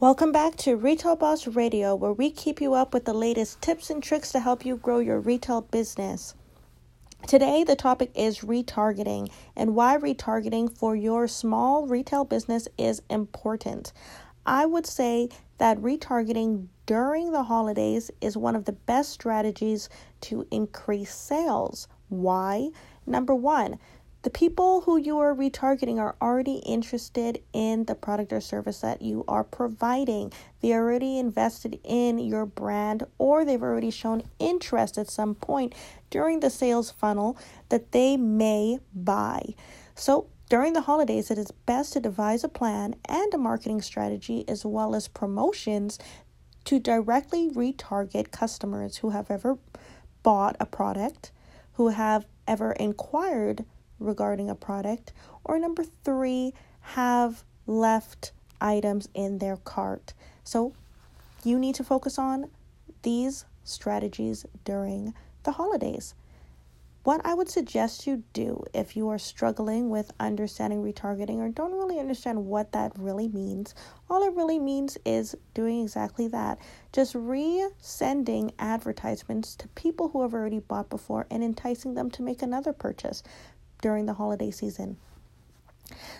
Welcome back to Retail Boss Radio, where we keep you up with the latest tips and tricks to help you grow your retail business. Today, the topic is retargeting and why retargeting for your small retail business is important. I would say that retargeting during the holidays is one of the best strategies to increase sales. Why? Number one, the people who you are retargeting are already interested in the product or service that you are providing. They already invested in your brand or they've already shown interest at some point during the sales funnel that they may buy. So, during the holidays, it is best to devise a plan and a marketing strategy as well as promotions to directly retarget customers who have ever bought a product, who have ever inquired regarding a product, or number three, have left items in their cart. So you need to focus on these strategies during the holidays. What I would suggest you do if you are struggling with understanding retargeting or don't really understand what that really means, all it really means is doing exactly that. Just resending advertisements to people who have already bought before and enticing them to make another purchase during the holiday season.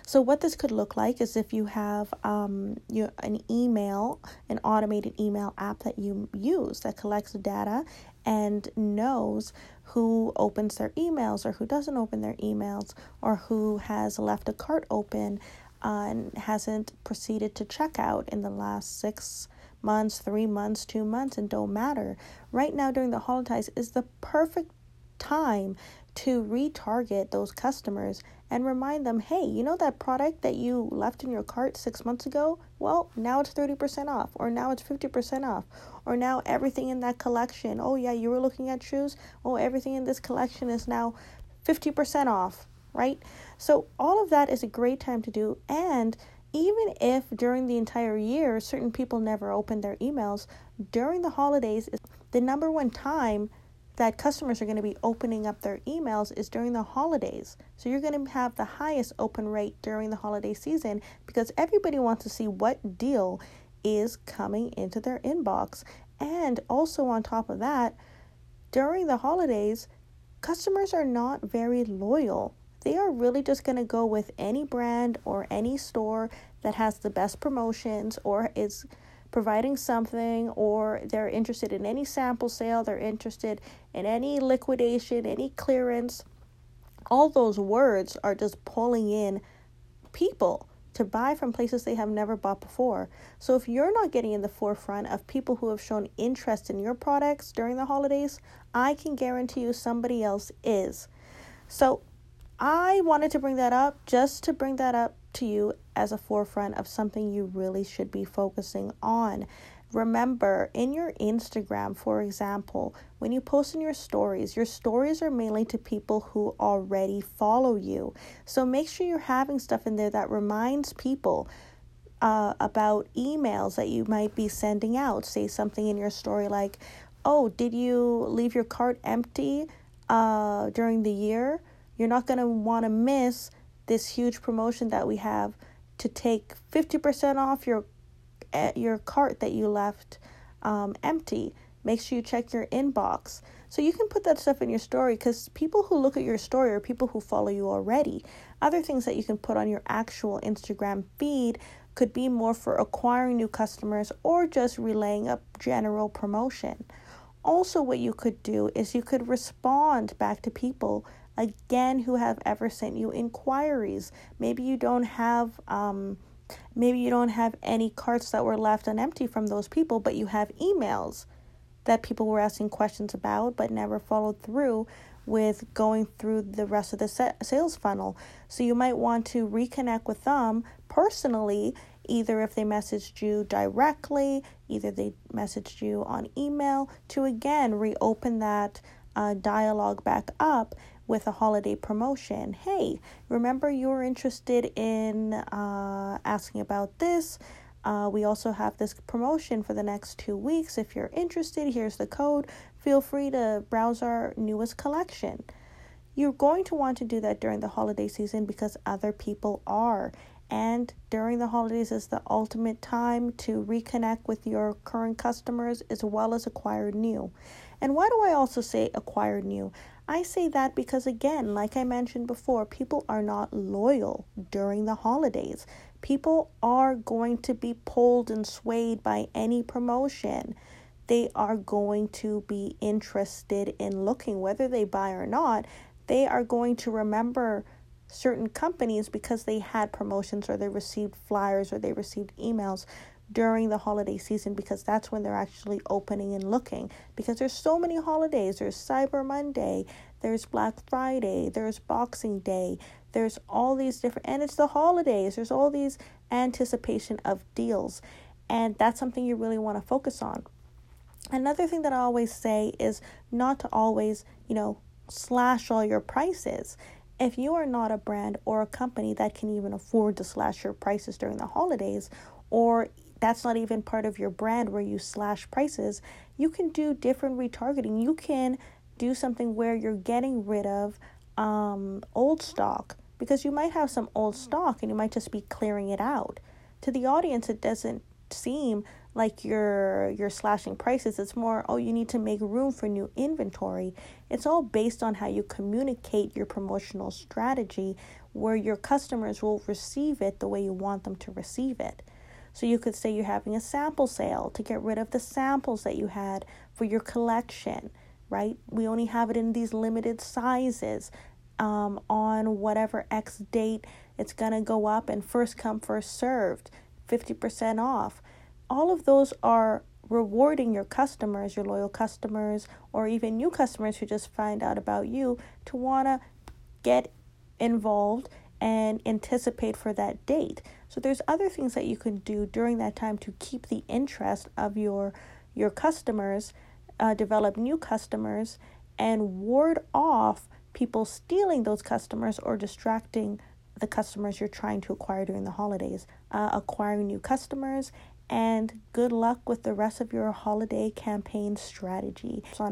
So what this could look like is if you have um, you, an email, an automated email app that you use that collects data and knows who opens their emails or who doesn't open their emails or who has left a cart open uh, and hasn't proceeded to checkout in the last six months, three months, two months, and don't matter. Right now during the holidays is the perfect time to retarget those customers and remind them hey, you know that product that you left in your cart six months ago? Well, now it's 30% off, or now it's 50% off, or now everything in that collection. Oh, yeah, you were looking at shoes? Oh, everything in this collection is now 50% off, right? So, all of that is a great time to do. And even if during the entire year certain people never open their emails, during the holidays, is the number one time that customers are going to be opening up their emails is during the holidays. So you're going to have the highest open rate during the holiday season because everybody wants to see what deal is coming into their inbox. And also, on top of that, during the holidays, customers are not very loyal. They are really just going to go with any brand or any store that has the best promotions or is providing something or they're interested in any sample sale, they're interested in any liquidation, any clearance. All those words are just pulling in people to buy from places they have never bought before. So if you're not getting in the forefront of people who have shown interest in your products during the holidays, I can guarantee you somebody else is. So I wanted to bring that up just to bring that up to you as a forefront of something you really should be focusing on. Remember, in your Instagram, for example, when you post in your stories, your stories are mainly to people who already follow you. So make sure you're having stuff in there that reminds people uh, about emails that you might be sending out. Say something in your story like, Oh, did you leave your cart empty uh, during the year? You're not going to want to miss this huge promotion that we have to take 50% off your eh, your cart that you left um, empty. Make sure you check your inbox. So you can put that stuff in your story because people who look at your story are people who follow you already. Other things that you can put on your actual Instagram feed could be more for acquiring new customers or just relaying a general promotion. Also, what you could do is you could respond back to people again who have ever sent you inquiries. Maybe you don't have um maybe you don't have any carts that were left unempty from those people, but you have emails that people were asking questions about but never followed through with going through the rest of the sales funnel. So you might want to reconnect with them personally, either if they messaged you directly, either they messaged you on email, to again reopen that uh, dialogue back up with a holiday promotion. Hey, remember you were interested in uh, asking about this? Uh, we also have this promotion for the next two weeks. If you're interested, here's the code. Feel free to browse our newest collection. You're going to want to do that during the holiday season because other people are. And during the holidays is the ultimate time to reconnect with your current customers as well as acquire new. And why do I also say acquire new? I say that because, again, like I mentioned before, people are not loyal during the holidays. People are going to be pulled and swayed by any promotion. They are going to be interested in looking, whether they buy or not, they are going to remember certain companies because they had promotions or they received flyers or they received emails during the holiday season because that's when they're actually opening and looking. Because there's so many holidays. There's cyber monday there's black friday there's boxing day there's all these different and it's the holidays. There's all these anticipation of deals. And that's something you really want to focus on. Another thing that i always say is not to always you know slash all your prices if you are not a brand or a company that can even afford to slash your prices during the holidays or that's not even part of your brand where you slash prices, you can do different retargeting. You can do something where you're getting rid of um, old stock because you might have some old stock and you might just be clearing it out. To the audience, it doesn't seem like you're you're slashing prices it's more oh you need to make room for new inventory it's all based on how you communicate your promotional strategy where your customers will receive it the way you want them to receive it so you could say you're having a sample sale to get rid of the samples that you had for your collection, right? We only have it in these limited sizes. Um, on whatever X date it's going to go up and first come, first served, 50% off. All of those are rewarding your customers, your loyal customers, or even new customers who just find out about you to want to get involved and anticipate for that date. So there's other things that you can do during that time to keep the interest of your your customers, uh, develop new customers, and ward off people stealing those customers or distracting the customers you're trying to acquire during the holidays. Uh, acquiring new customers and good luck with the rest of your holiday campaign strategy.